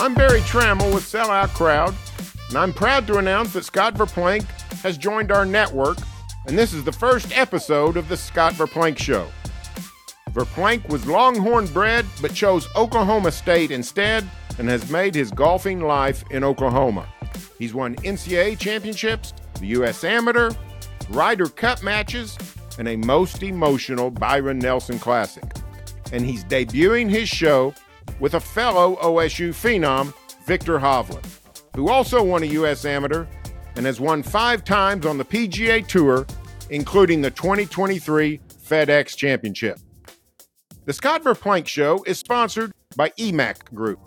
I'm Berry Tramel with Sellout Crowd, and I'm proud to announce that Scott Verplank has joined our network, and this is the first episode of the Scott Verplank Show. Verplank was Longhorn bred but chose Oklahoma State instead and has made his golfing life in Oklahoma. He's won NCAA championships, the U.S. Amateur, Ryder Cup matches, and a most emotional Byron Nelson Classic. And he's debuting his show with a fellow OSU phenom, Viktor Hovland, who also won a U.S. Amateur and has won five times on the PGA Tour, including the 2023 FedEx Championship. The Scott Verplank Show is sponsored by EMAQ Group.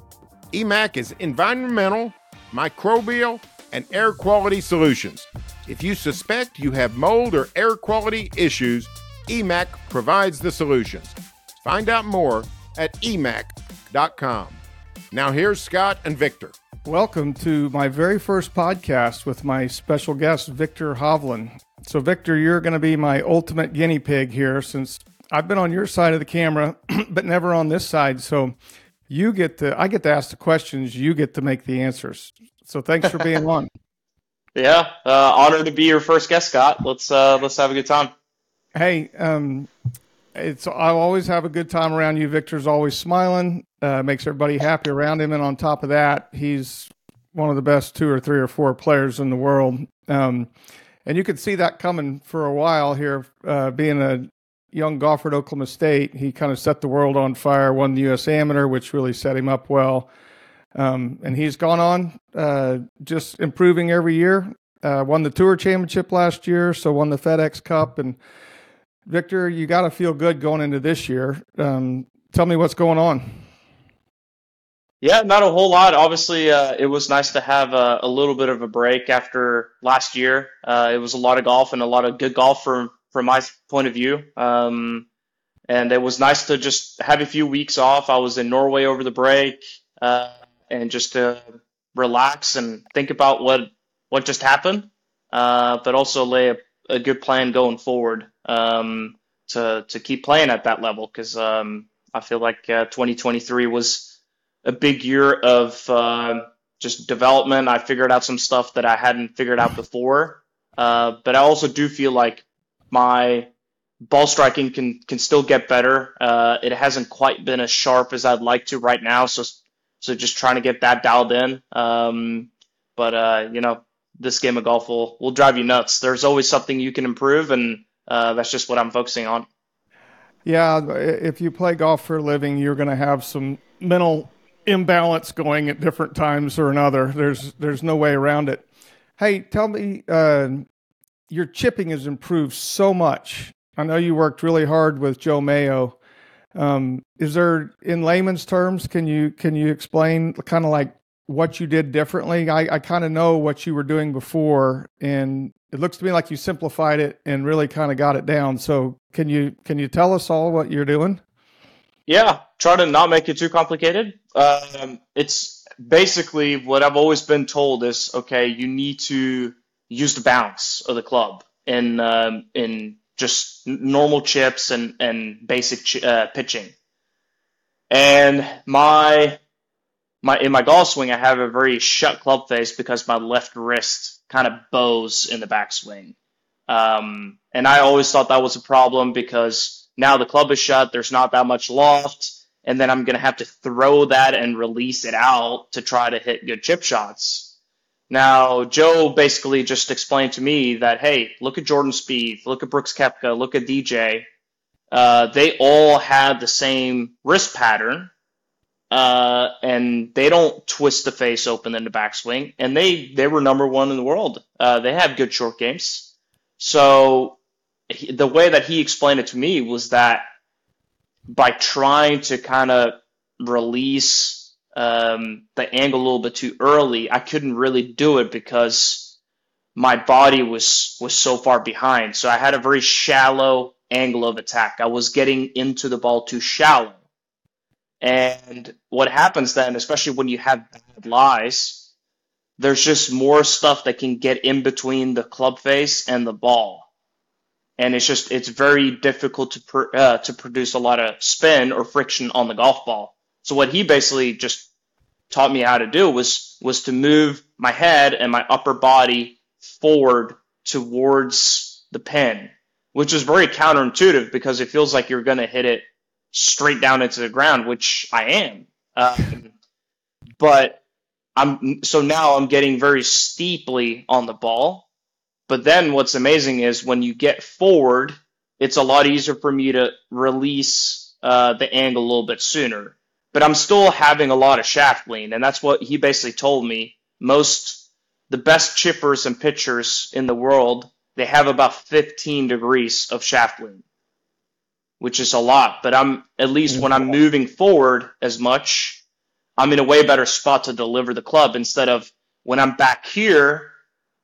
EMAQ is environmental, microbial, and air quality solutions. If you suspect you have mold or air quality issues, EMAC provides the solutions. Find out more at emac.com. Now here's Scott and Viktor. Welcome to my very first podcast with my special guest, Viktor Hovland. So, Viktor, you're going to be my ultimate guinea pig here since I've been on your side of the camera, but never on this side. So, you get to, I get to ask the questions, you get to make the answers. So, thanks for being on. Yeah, uh, honored to be your first guest, Scott. Let's uh, let's have a good time. Hey, um, it's I always have a good time around you. Viktor's always smiling, uh, makes everybody happy around him, and on top of that, he's one of the best two or three or four players in the world. Um, and you could see that coming for a while here, uh, being a young golfer at Oklahoma State. He kind of set the world on fire, won the U.S. Amateur, which really set him up well. Um, and he's gone on uh, just improving every year. Uh, won the Tour Championship last year, so won the FedEx Cup. And Viktor, you got to feel good going into this year. Um, tell me what's going on. Yeah, not a whole lot. Obviously, uh, it was nice to have a, a, little bit of a break after last year. Uh, it was a lot of golf and a lot of good golf from from my point of view. Um, and it was nice to just have a few weeks off. I was in Norway over the break. Uh, and just to relax and think about what what just happened, uh, but also lay a, a, good plan going forward um, to to keep playing at that level because um, I feel like uh, 2023 was a big year of uh, just development. I figured out some stuff that I hadn't figured out before, uh, but I also do feel like my ball striking can can still get better. Uh, it hasn't quite been as sharp as I'd like to right now, so so just trying to get that dialed in. Um, but uh, you know, this game of golf will will drive you nuts. There's always something you can improve, and uh, that's just what I'm focusing on. Yeah, if you play golf for a living, you're going to have some mental imbalance going at different times or another. There's there's no way around it. Hey, tell me, uh, your chipping has improved so much. I know you worked really hard with Joe Mayo. Um, is there, in layman's terms, can you can you explain kind of like what you did differently? I, I kind of know what you were doing before, and it looks to me like you simplified it and really kind of got it down. So can you can you tell us all what you're doing? Yeah, try to not make it too complicated. Um, it's basically what I've always been told is okay. You need to use the bounce of the club in um, in just normal chips and and basic ch- uh, pitching. And my my in my golf swing, I have a very shut club face because my left wrist kind of bows in the backswing. Um, and I always thought that was a problem because now the club is shut. There's not that much loft, and then I'm gonna have to throw that and release it out to try to hit good chip shots. Now, Joe basically just explained to me that, hey, look at Jordan Spieth, look at Brooks Koepka, look at DJ. Uh, they all had the same wrist pattern, uh, and they don't twist the face open in the backswing. And they they were number one in the world. Uh, they have good short games. So he, the way that he explained it to me was that by trying to kind of release um, the angle a little bit too early, I couldn't really do it because my body was was so far behind. So I had a very shallow angle of attack. I was getting into the ball too shallow. And what happens then, especially when you have bad lies, there's just more stuff that can get in between the club face and the ball. And it's just it's very difficult to pr- uh, to produce a lot of spin or friction on the golf ball. So what he basically just taught me how to do was was to move my head and my upper body forward towards the pin, which is very counterintuitive because it feels like you're going to hit it straight down into the ground, which I am. Um, but I'm so now I'm getting very steeply on the ball. But then what's amazing is when you get forward, it's a lot easier for me to release uh, the angle a little bit sooner. But I'm still having a lot of shaft lean, and that's what he basically told me. Most the best chippers and pitchers in the world, they have about 15 degrees of shaft lean, which is a lot. But I'm at least when I'm moving forward as much, I'm in a way better spot to deliver the club instead of when I'm back here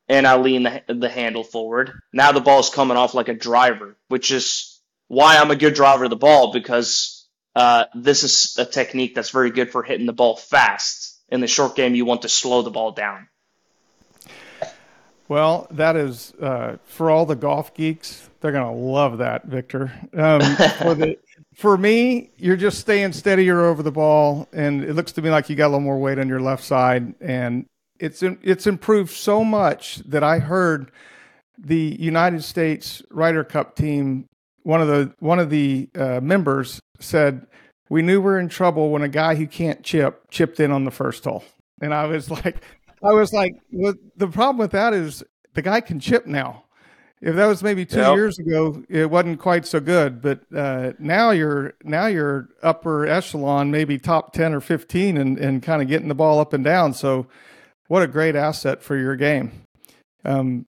and I lean the, the handle forward. Now the ball is coming off like a driver, which is why I'm a good driver of the ball because uh, this is a technique that's very good for hitting the ball fast. In the short game, you want to slow the ball down. Well, that is uh, for all the golf geeks. They're gonna love that, Viktor. Um, for the for me, you're just staying steadier over the ball, and it looks to me like you got a little more weight on your left side, and it's it's improved so much that I heard the United States Ryder Cup team. One of the one of the uh, members said, "We knew we are in trouble when a guy who can't chip chipped in on the first hole." And I was like, I was like, well, the problem with that is the guy can chip now if that was maybe two yep. years ago, it wasn't quite so good. But uh, now you're now you're upper echelon, maybe top ten or fifteen, and and kind of getting the ball up and down. So, what a great asset for your game. Um,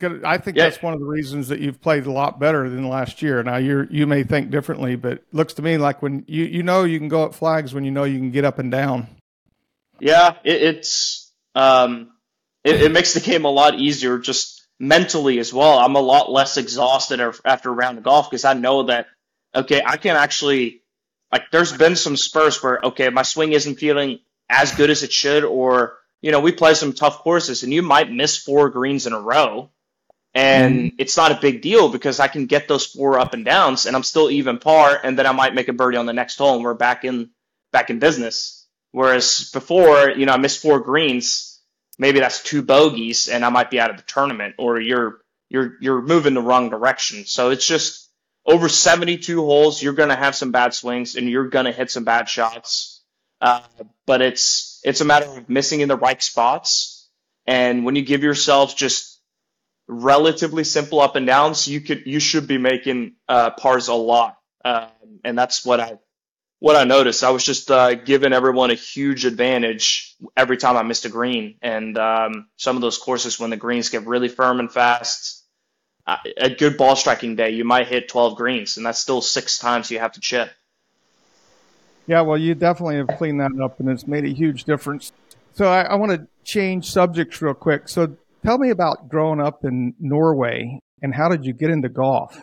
I think yeah. that's one of the reasons that you've played a lot better than last year. Now you you may think differently, but looks to me like when you you know you can go at flags when you know you can get up and down. Yeah, it, it's um, it, it makes the game a lot easier just mentally as well. I'm a lot less exhausted after a round of golf because I know that okay, I can actually like. There's been some spurs where okay, my swing isn't feeling as good as it should, or you know, we play some tough courses and you might miss four greens in a row. And mm it's not a big deal because I can get those four up and downs and I'm still even par and then I might make a birdie on the next hole and we're back in back in business. Whereas before, you know, I missed four greens maybe that's two bogeys and I might be out of the tournament or you're you're you're moving the wrong direction. So it's just over 72 holes, you're going to have some bad swings and you're going to hit some bad shots. Uh, but it's it's a matter of missing in the right spots. And when you give yourself just relatively simple up and downs, you could you should be making uh, pars a lot. Uh, and that's what I what I noticed. I was just uh, giving everyone a huge advantage every time I missed a green. And um, some of those courses, when the greens get really firm and fast, uh, a good ball striking day, you might hit 12 greens, and that's still six times you have to chip. Yeah, well, you definitely have cleaned that up, and it's made a huge difference. So I, I want to change subjects real quick. So tell me about growing up in Norway, and how did you get into golf?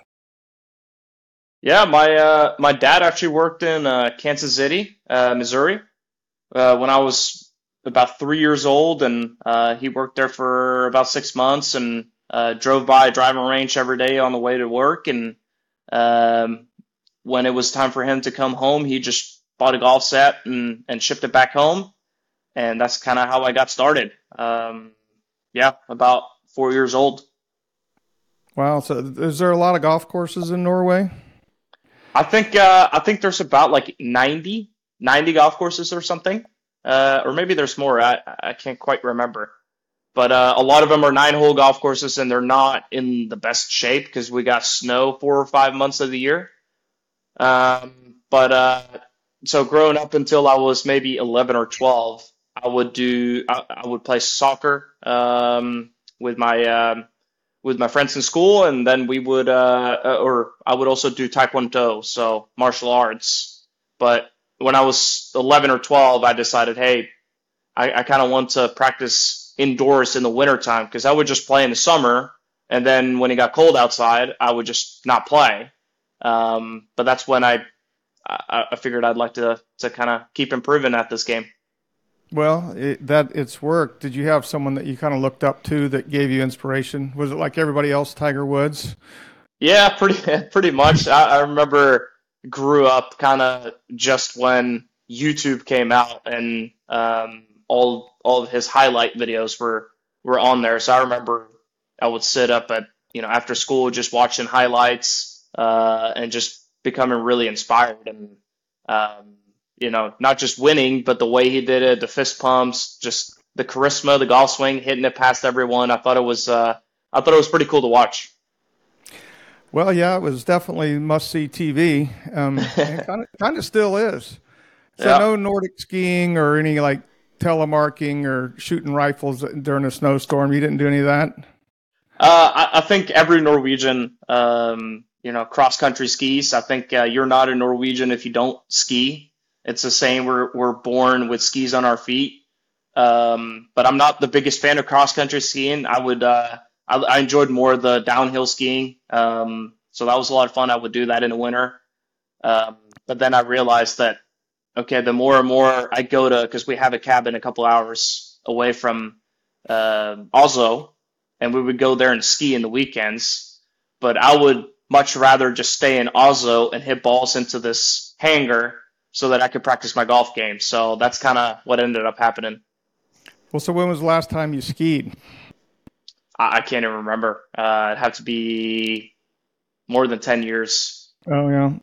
Yeah, my uh, my dad actually worked in uh, Kansas City, uh, Missouri, uh, when I was about three years old, and uh, he worked there for about six months, and uh, drove by a driving range every day on the way to work. And um, when it was time for him to come home, he just bought a golf set and and shipped it back home, and that's kind of how I got started. Um, yeah, about four years old. Wow. So, is there a lot of golf courses in Norway? I think uh, I think there's about like 90, 90 golf courses or something, uh, or maybe there's more. I I can't quite remember, but uh, a lot of them are nine hole golf courses, and they're not in the best shape because we got snow four or five months of the year. Um, but uh, so growing up until I was maybe eleven or twelve, I would do I, I would play soccer um, with my um, with my friends in school, and then we would, uh, uh, or I would also do Taekwondo, so martial arts. But when I was 11 or 12, I decided, hey, I, I kind of want to practice indoors in the wintertime because I would just play in the summer, and then when it got cold outside, I would just not play. Um, but that's when I, I, I figured I'd like to to kind of keep improving at this game. Well, it, that it's worked. Did you have someone that you kind of looked up to that gave you inspiration? Was it like everybody else, Tiger Woods? Yeah, pretty pretty much. I, I remember grew up kind of just when YouTube came out and um, all all of his highlight videos were were on there. So I remember I would sit up at you know after school just watching highlights uh, and just becoming really inspired and um, you know not just winning but the way he did it, the fist pumps, just the charisma, the golf swing, hitting it past everyone. I thought it was uh, I thought it was pretty cool to watch. Well, yeah, it was definitely must see TV. Um, kind of still is. So yeah. no Nordic skiing or any like telemarking or shooting rifles during a snowstorm. You didn't do any of that. Uh, I, I, think every Norwegian, um, you know, cross country skis. I think uh, you're not a Norwegian if you don't ski. It's the same. We're we're born with skis on our feet. Um, but I'm not the biggest fan of cross country skiing. I would uh, I, I, enjoyed more the downhill skiing. Um, so that was a lot of fun. I would do that in the winter. Um, but then I realized that okay, the more and more I go to because we have a cabin a couple hours away from uh, Oslo, and we would go there and ski in the weekends. But I would much rather just stay in Oslo and hit balls into this hangar so that I could practice my golf game. So that's kind of what ended up happening. Well, so when was the last time you skied? I, I can't even remember. Uh, it'd have to be more than 10 years. Oh, yeah.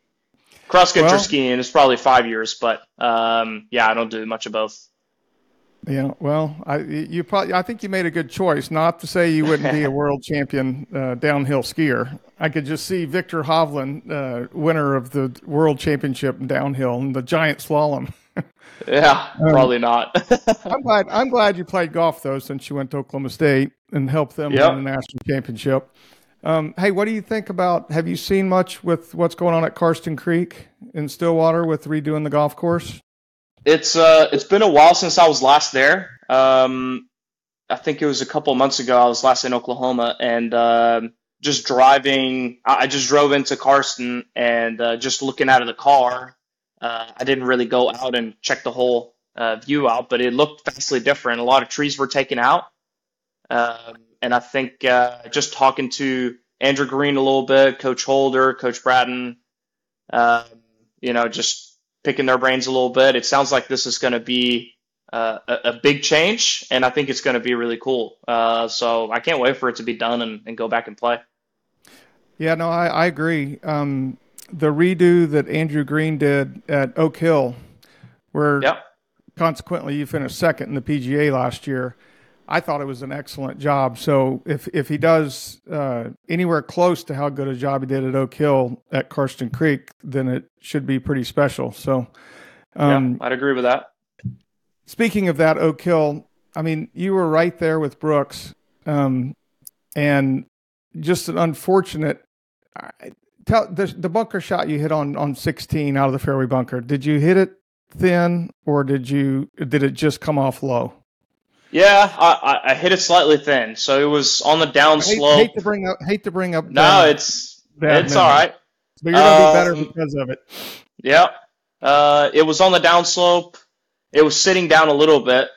Cross country well, skiing is probably five years, but um, yeah, I don't do much of both. Yeah, well, I you probably I think you made a good choice. Not to say you wouldn't be a world champion uh, downhill skier. I could just see Viktor Hovland, uh, winner of the world championship in downhill and the giant slalom. yeah, um, probably not. I'm glad. I'm glad you played golf though, since you went to Oklahoma State and helped them yep. win the national championship. Um, hey, what do you think about? Have you seen much with what's going on at Karsten Creek in Stillwater with redoing the golf course? It's uh, it's been a while since I was last there. Um, I think it was a couple months ago. I was last in Oklahoma, and uh, just driving. I just drove into Karsten, and uh, just looking out of the car. Uh, I didn't really go out and check the whole uh, view out, but it looked vastly different. A lot of trees were taken out. Um, and I think uh, just talking to Andrew Green a little bit, Coach Holder, Coach Bratton, uh, you know, just picking their brains a little bit. It sounds like this is going to be uh, a, a, big change, and I think it's going to be really cool. Uh, so I can't wait for it to be done and, and go back and play. Yeah, no, I, I agree. Um, the redo that Andrew Green did at Oak Hill, where yep. consequently you finished second in the PGA last year I thought it was an excellent job. So if if he does uh, anywhere close to how good a job he did at Oak Hill at Karsten Creek, then it should be pretty special. So um, yeah, I'd agree with that. Speaking of that Oak Hill, I mean, you were right there with Brooks, um, and just an unfortunate. Tell the, the bunker shot you hit on on 16 out of the fairway bunker. Did you hit it thin, or did you did it just come off low? Yeah, I, I hit it slightly thin, so it was on the down hate, slope. Hate to bring up, hate to bring up. No, it's it's all right. But you're gonna um, be better um, because of it. Yeah, uh, it was on the down slope. It was sitting down a little bit,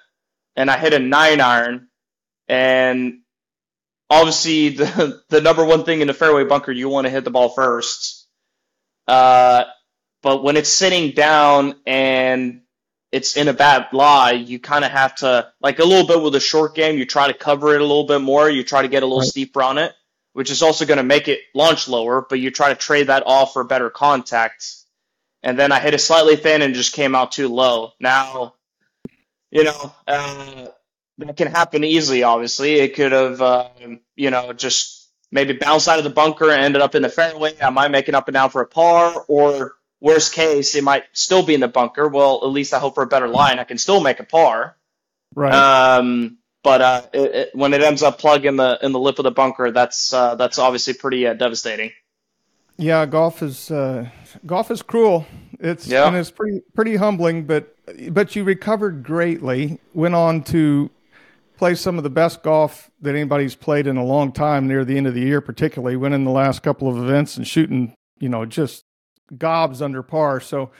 and I hit a nine iron. And obviously, the the number one thing in the fairway bunker, you want to hit the ball first. Uh, but when it's sitting down and it's in a bad lie, you kind of have to like a little bit with a short game. You try to cover it a little bit more. You try to get a little right. steeper on it, which is also going to make it launch lower. But you try to trade that off for better contact. And then I hit it slightly thin and just came out too low. Now, you know, uh, that can happen easily. Obviously, it could have, uh, you know, just maybe bounced out of the bunker and ended up in the fairway. I might make it up and down for a par, or Worst case, it might still be in the bunker. Well, at least I hope for a better line. I can still make a par. Right. Um, but uh, it, it, when it ends up plug in the in the lip of the bunker, that's uh, that's obviously pretty uh, devastating. Yeah, golf is uh, golf is cruel. It's yeah. and it's pretty pretty humbling, but but you recovered greatly. Went on to play some of the best golf that anybody's played in a long time near the end of the year, particularly winning the last couple of events and shooting, you know, just gobs under par. So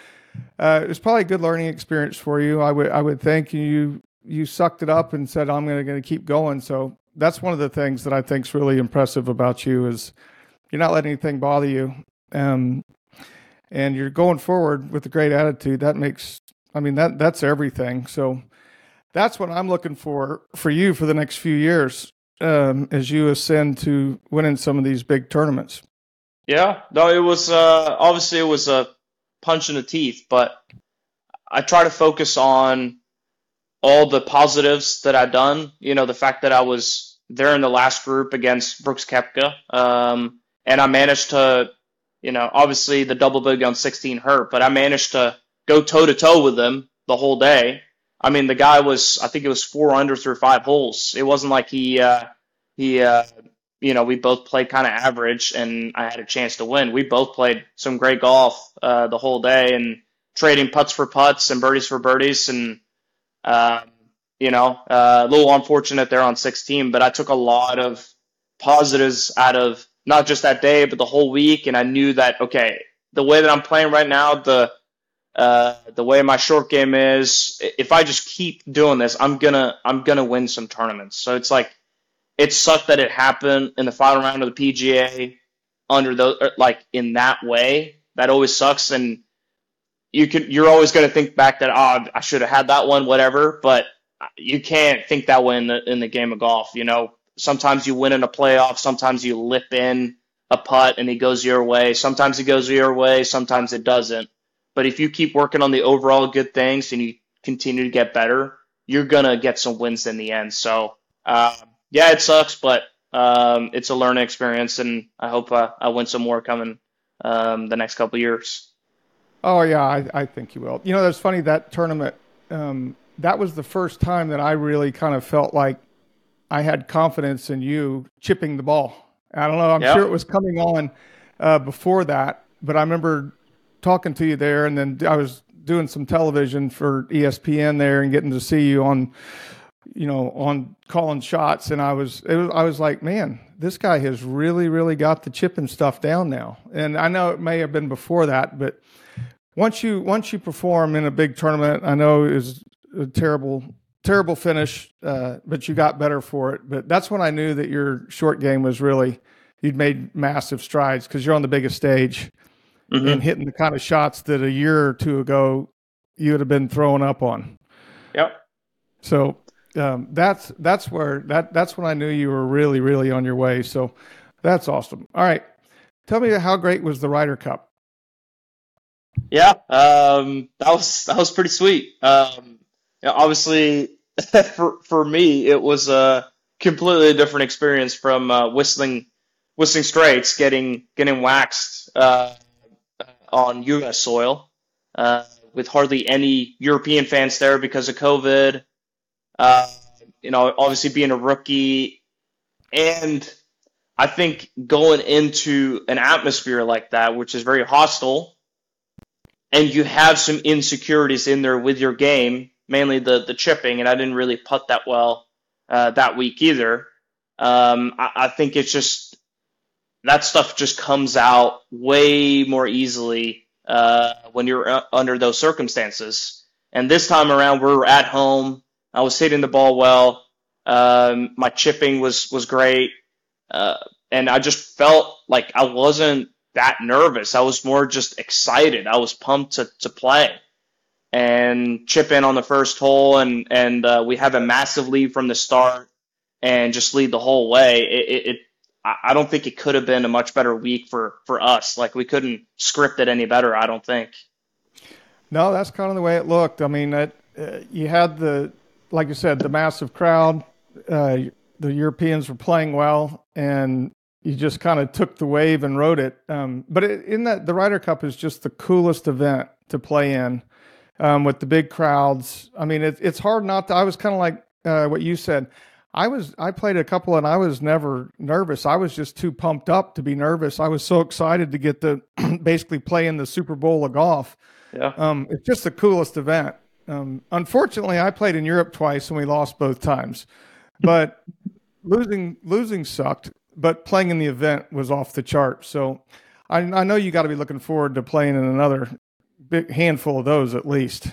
uh, it was probably a good learning experience for you. I would I would think you you sucked it up and said I'm going to keep going. So that's one of the things that I think is really impressive about you is you're not letting anything bother you, um, and you're going forward with a great attitude. That makes I mean that that's everything. So that's what I'm looking for for you for the next few years um, as you ascend to winning some of these big tournaments. Yeah, no, it was uh, obviously it was a punch in the teeth, but I try to focus on all the positives that I've done. You know, the fact that I was there in the last group against Brooks Koepka, um, and I managed to, you know, obviously the double bogey on 16 hurt, but I managed to go toe to toe with him the whole day. I mean, the guy was, I think it was four under through five holes. It wasn't like he, uh, he, uh, you know, we both played kind of average and I had a chance to win. We both played some great golf, uh, the whole day and trading putts for putts and birdies for birdies. And, um, you know, uh, a little unfortunate there on 16, but I took a lot of positives out of not just that day, but the whole week. And I knew that, okay, the way that I'm playing right now, the, uh, the way my short game is, if I just keep doing this, I'm gonna, I'm gonna win some tournaments. So it's like, it sucked that it happened in the final round of the PGA under those, er, like in that way. That always sucks. And you can, you're always going to think back that, oh, I should have had that one, whatever. But you can't think that way in the, in the game of golf. You know, sometimes you win in a playoff, sometimes you lip in a putt and it goes your way. Sometimes it goes your way, sometimes it doesn't. But if you keep working on the overall good things and you continue to get better, you're gonna get some wins in the end. So uh, yeah, it sucks, but um, it's a learning experience, and I hope uh, I win some more coming um, the next couple years. Oh yeah, I, I, think you will. You know, that's funny that tournament. Um, that was the first time that I really kind of felt like I had confidence in you chipping the ball. I don't know. I'm yep. sure it was coming on uh, before that, but I remember talking to you there, and then I was doing some television for ESPN there and getting to see you on, you know, on calling shots, and I was, was I was like, man, this guy has really, really got the chipping stuff down now. And I know it may have been before that, but once you once you perform in a big tournament, I know is a terrible terrible finish, uh, but you got better for it. But that's when I knew that your short game was really you'd made massive strides because you're on the biggest stage mm-hmm. and hitting the kind of shots that a year or two ago you would have been throwing up on. Yep. So um, that's that's where that that's when I knew you were really really on your way. So that's awesome. All right, tell me how great was the Ryder Cup? Yeah, um, that was that was pretty sweet. Um, obviously, for for me, it was a completely different experience from uh, whistling whistling Straits, getting getting waxed uh, on U.S. soil, uh, with hardly any European fans there because of COVID. Uh, you know, obviously being a rookie, and I think going into an atmosphere like that, which is very hostile, and you have some insecurities in there with your game mainly the the chipping, and I didn't really putt that well uh, that week either. Um, I, I think it's just that stuff just comes out way more easily uh, when you're uh, under those circumstances. And this time around, we're at home. I was hitting the ball well. Um, my chipping was was great, uh, and I just felt like I wasn't that nervous. I was more just excited. I was pumped to to play and chip in on the first hole, and and uh, we have a massive lead from the start, and just lead the whole way. It, it, it I don't think it could have been a much better week for for us. Like we couldn't script it any better. I don't think. No, that's kind of the way it looked. I mean, it, uh, you had the like you said, the massive crowd. Uh, the Europeans were playing well, and you just kind of took the wave and rode it. Um, but it, in that, the Ryder Cup is just the coolest event to play in um, with the big crowds. I mean, it, it's hard not to. I was kind of like uh, what you said. I was I played a couple and I was never nervous. I was just too pumped up to be nervous. I was so excited to get to basically play in the Super Bowl of golf. Yeah. Um, it's just the coolest event. Um, unfortunately, I played in Europe twice and we lost both times. But losing losing sucked. But playing in the event was off the chart. So I, I know you got to be looking forward to playing in another big handful of those at least.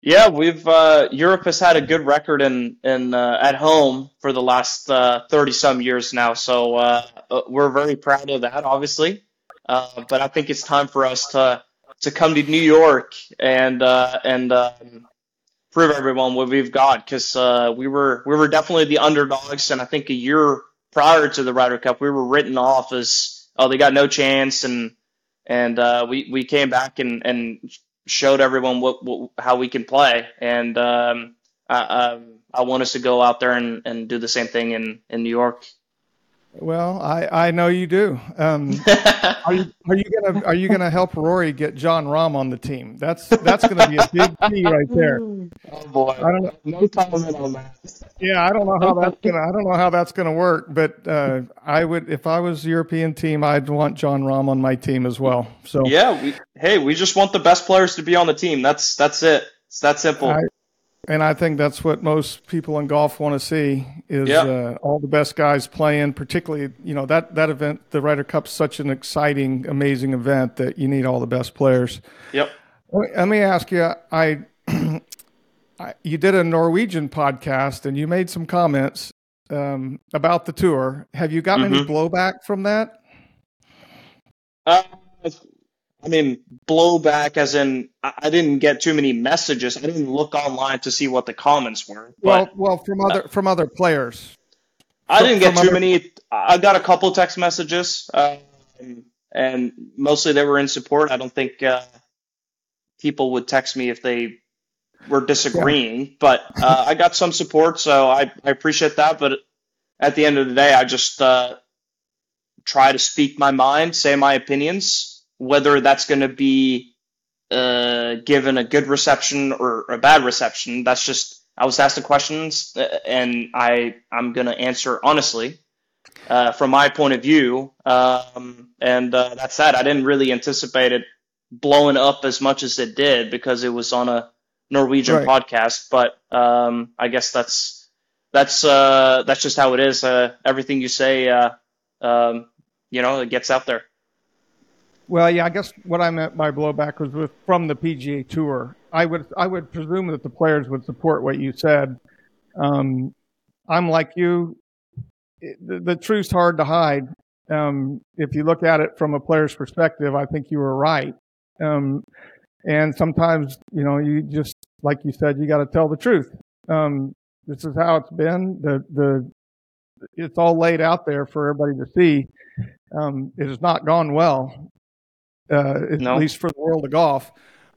Yeah, we've uh, Europe has had a good record in in uh, at home for the last thirty uh, some years now, so uh, uh, we're very proud of that, obviously. Uh, but I think it's time for us to to come to New York and uh, and um, prove everyone what we've got because uh, we were we were definitely the underdogs, and I think a year prior to the Ryder Cup, we were written off as oh they got no chance, and and uh, we we came back and and showed everyone what, what how we can play, and um, I, um, I want us to go out there and, and do the same thing in in New York. Well, I, I know you do. Um, are you are you gonna are you gonna help Rory get Jon Rahm on the team? That's that's gonna be a big key right there. Oh boy, I don't know. No comment on that. Yeah, I don't know how that's gonna I don't know how that's gonna work, but uh, I would if I was European team, I'd want Jon Rahm on my team as well. So yeah, we, hey, we just want the best players to be on the team. That's that's it. It's that simple. I, and I think that's what most people in golf want to see is yep. uh, all the best guys playing. Particularly, you know that that event, the Ryder Cup's such an exciting, amazing event that you need all the best players. Yep. Let me ask you. I, I you did a Norwegian podcast and you made some comments um, about the tour. Have you gotten mm-hmm. any blowback from that? Uh, I mean, blowback as in I didn't get too many messages. I didn't look online to see what the comments were. Well, well, from other uh, from other players. I didn't get too other... many. I got a couple text messages, um, and mostly they were in support. I don't think uh, people would text me if they were disagreeing, yeah. but uh, I got some support, so I, I appreciate that. But at the end of the day, I just uh, try to speak my mind, say my opinions whether that's going to be uh, given a good reception or a bad reception, that's just I was asked the questions uh, and I I'm going to answer honestly uh, from my point of view. Um, and uh, that's that. I didn't really anticipate it blowing up as much as it did because it was on a Norwegian right. podcast. But um, I guess that's that's uh, that's just how it is. Uh, everything you say, um, you know, it gets out there. Well, yeah, I guess what I meant by blowback was with from the PGA Tour. I would I would presume that the players would support what you said. Um, I'm like you. The, the, truth's hard to hide. Um, if you look at it from a player's perspective, I think you were right. Um, and sometimes, you know, you just like you said, you got to tell the truth. Um, this is how it's been. The the it's all laid out there for everybody to see. Um, it has not gone well, uh, at no. least for the world of golf.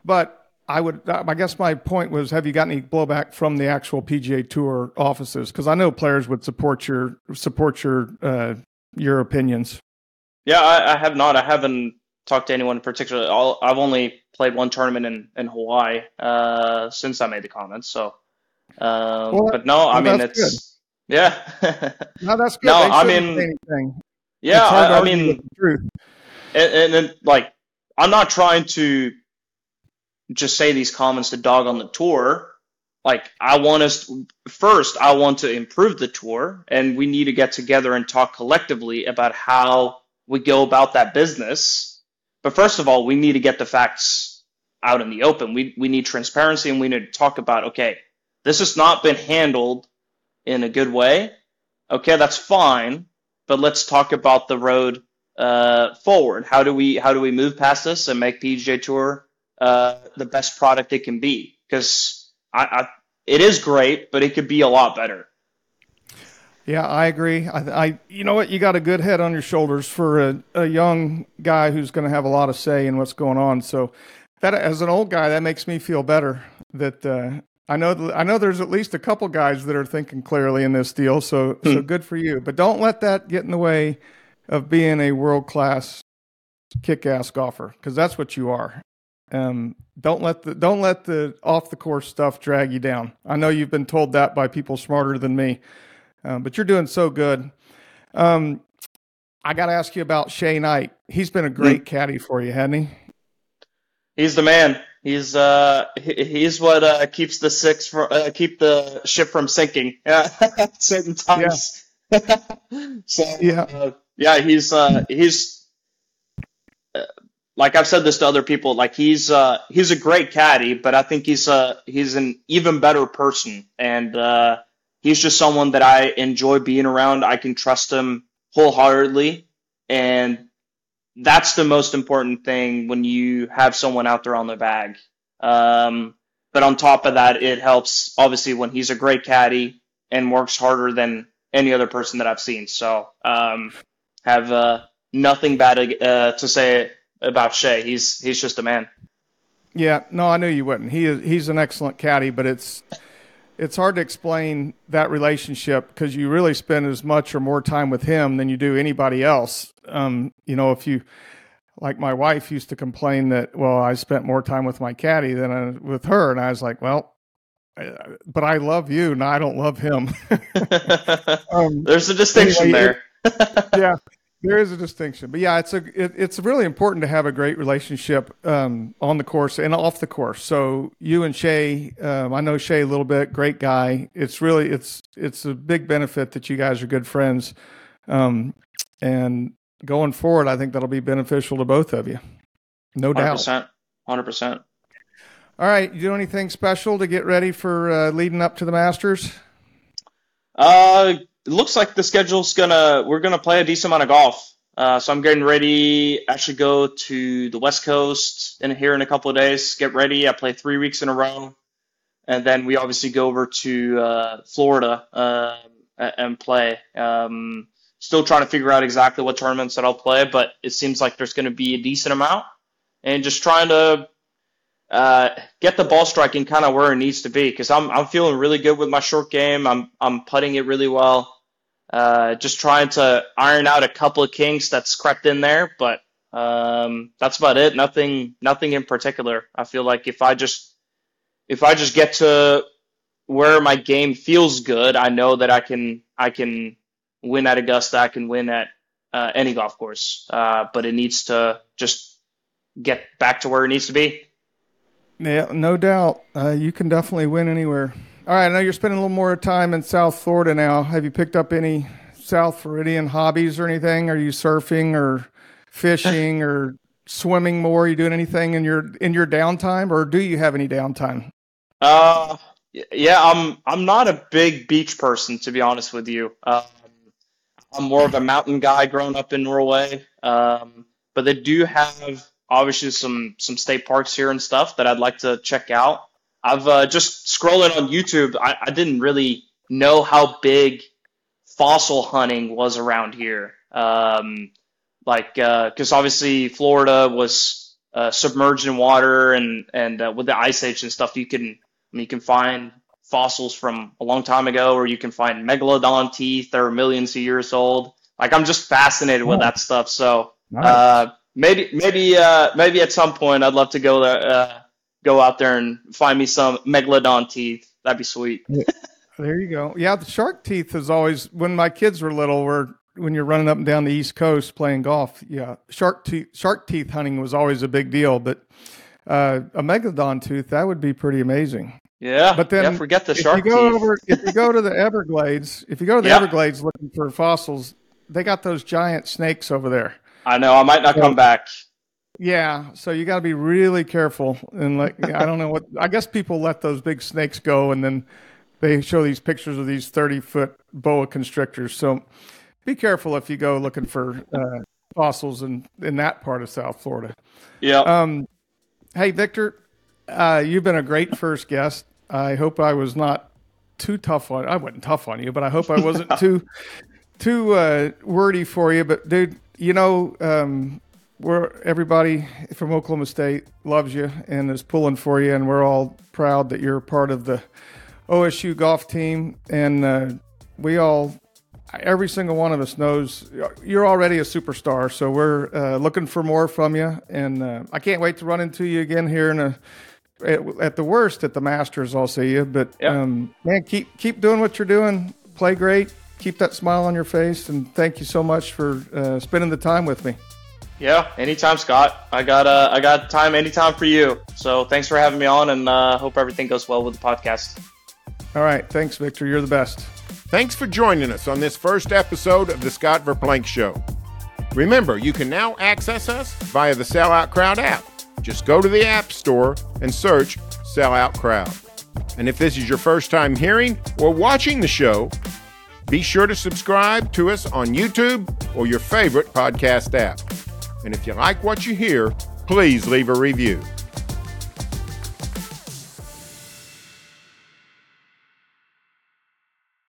But I would, I guess my point was, have you got any blowback from the actual PGA Tour offices? Because I know players would support your support your uh, your opinions. Yeah, I, I, have not. I haven't talked to anyone in particular. I'll, I've only played one tournament in in Hawaii uh, since I made the comments. So, um, well, but no, I mean it's good. yeah. no, that's good. No, I mean, yeah, I, I mean, and, and, and like I'm not trying to just say these comments to dog on the tour. Like I want us first, I want to improve the tour and we need to get together and talk collectively about how we go about that business. But first of all, we need to get the facts out in the open. We we need transparency and we need to talk about okay, this has not been handled in a good way. Okay, that's fine, but let's talk about the road uh, forward? How do we how do we move past this and make PGA Tour uh, the best product it can be? Because I, I, it is great, but it could be a lot better. Yeah, I agree. I, I you know what, you got a good head on your shoulders for a, a young guy who's going to have a lot of say in what's going on. So that as an old guy, that makes me feel better. That uh, I know I know there's at least a couple guys that are thinking clearly in this deal. So hmm. so good for you. But don't let that get in the way of being a world class kick ass golfer because that's what you are. Um, don't let the don't let the off the course stuff drag you down. I know you've been told that by people smarter than me, um, but you're doing so good. Um, I got to ask you about Shay Knight. He's been a great mm. caddy for you, hasn't he? He's the man. He's uh he's what uh, keeps the six from uh, keep the ship from sinking. Yeah, certain times. Yeah. so yeah. Uh, yeah, he's uh, he's uh, like I've said this to other people. Like he's uh, he's a great caddy, but I think he's uh, he's an even better person, and uh, he's just someone that I enjoy being around. I can trust him wholeheartedly, and that's the most important thing when you have someone out there on their bag. Um, but on top of that, it helps obviously when he's a great caddy and works harder than any other person that I've seen. So um, have uh, nothing bad uh, to say about Shay. He's he's just a man. Yeah, no, I knew you wouldn't. He is he's an excellent caddy, but it's it's hard to explain that relationship because you really spend as much or more time with him than you do anybody else. Um, you know, if you like my wife used to complain that well, I spent more time with my caddy than I, with her, and I was like, well, but I love you, and I don't love him. um, There's a distinction anyway, there. yeah, there is a distinction, but yeah, it's a it, it's really important to have a great relationship um, on the course and off the course. So you and Shay, um, I know Shay a little bit, great guy. It's really it's it's a big benefit that you guys are good friends, um, and going forward, I think that'll be beneficial to both of you, no 100%, doubt. Hundred percent. All right, you do anything special to get ready for uh, leading up to the Masters? Uh, it looks like the schedule's gonna we're gonna play a decent amount of golf. Uh, so I'm getting ready. Actually, go to the West Coast in here in a couple of days. Get ready. I play three weeks in a row, and then we obviously go over to uh, Florida uh, and play. Um, still trying to figure out exactly what tournaments that I'll play, but it seems like there's going to be a decent amount, and just trying to uh, get the ball striking kind of where it needs to be because I'm I'm feeling really good with my short game. I'm I'm putting it really well. Uh, just trying to iron out a couple of kinks that's crept in there, but um, that's about it. Nothing nothing in particular. I feel like if I just if I just get to where my game feels good, I know that I can I can win at Augusta. I can win at uh, any golf course, uh, but it needs to just get back to where it needs to be. Yeah, no doubt. Uh, you can definitely win anywhere. All right, I know you're spending a little more time in South Florida now. Have you picked up any South Floridian hobbies or anything? Are you surfing or fishing or swimming more? Are you doing anything in your in your downtime, or do you have any downtime? Uh, yeah, I'm I'm not a big beach person to be honest with you. Um, I'm more of a mountain guy growing up in Norway. Um, but they do have obviously some some state parks here and stuff that I'd like to check out. I've uh, just scrolling on YouTube. I, I, didn't really know how big fossil hunting was around here. Um, like, because uh, obviously Florida was uh, submerged in water, and and uh, with the ice age and stuff, you can I mean, you can find fossils from a long time ago, or you can find megalodon teeth that are millions of years old. Like, I'm just fascinated with that stuff. So. Nice uh, maybe maybe uh, maybe at some point I'd love to go there, uh, go out there and find me some megalodon teeth. That'd be sweet. there you go. Yeah, the shark teeth is always when my kids were little. Were when you're running up and down the East Coast playing golf. Yeah, shark teeth shark teeth hunting was always a big deal. But uh, a megalodon tooth that would be pretty amazing. Yeah, but then yeah, forget the shark if you go teeth. Over, if you go to the Everglades, if you go to the yeah. Everglades looking for fossils, they got those giant snakes over there. I know I might not so, come back. Yeah, so you got to be really careful. And like, I don't know what. I guess people let those big snakes go, and then they show these pictures of these thirty foot boa constrictors. So be careful if you go looking for uh, fossils in in that part of South Florida. Yeah. Um, hey, Viktor, uh, you've been a great first guest. I hope I was not too tough on. I wasn't tough on you, but I hope I wasn't too too uh, wordy for you. But dude, you know, um, we're everybody from Oklahoma State loves you and is pulling for you, and we're all proud that you're part of the OSU golf team. And uh, we all, every single one of us knows you're already a superstar. So we're uh, looking for more from you, and uh, I can't wait to run into you again here in a. At, at the worst, at the Masters, I'll see you. But yep. um, man, keep keep doing what you're doing. Play great keep that smile on your face. And thank you so much for uh, spending the time with me. Yeah, anytime, Scott. I got uh, I got time anytime for you. So thanks for having me on, and uh, hope everything goes well with the podcast. All right, thanks, Viktor. You're the best. Thanks for joining us on this first episode of the Scott Verplank Show. Remember, you can now access us via the Sellout Crowd app. Just go to the App Store and search Sellout Crowd. And if this is your first time hearing or watching the show, be sure to subscribe to us on YouTube or your favorite podcast app. And if you like what you hear, please leave a review.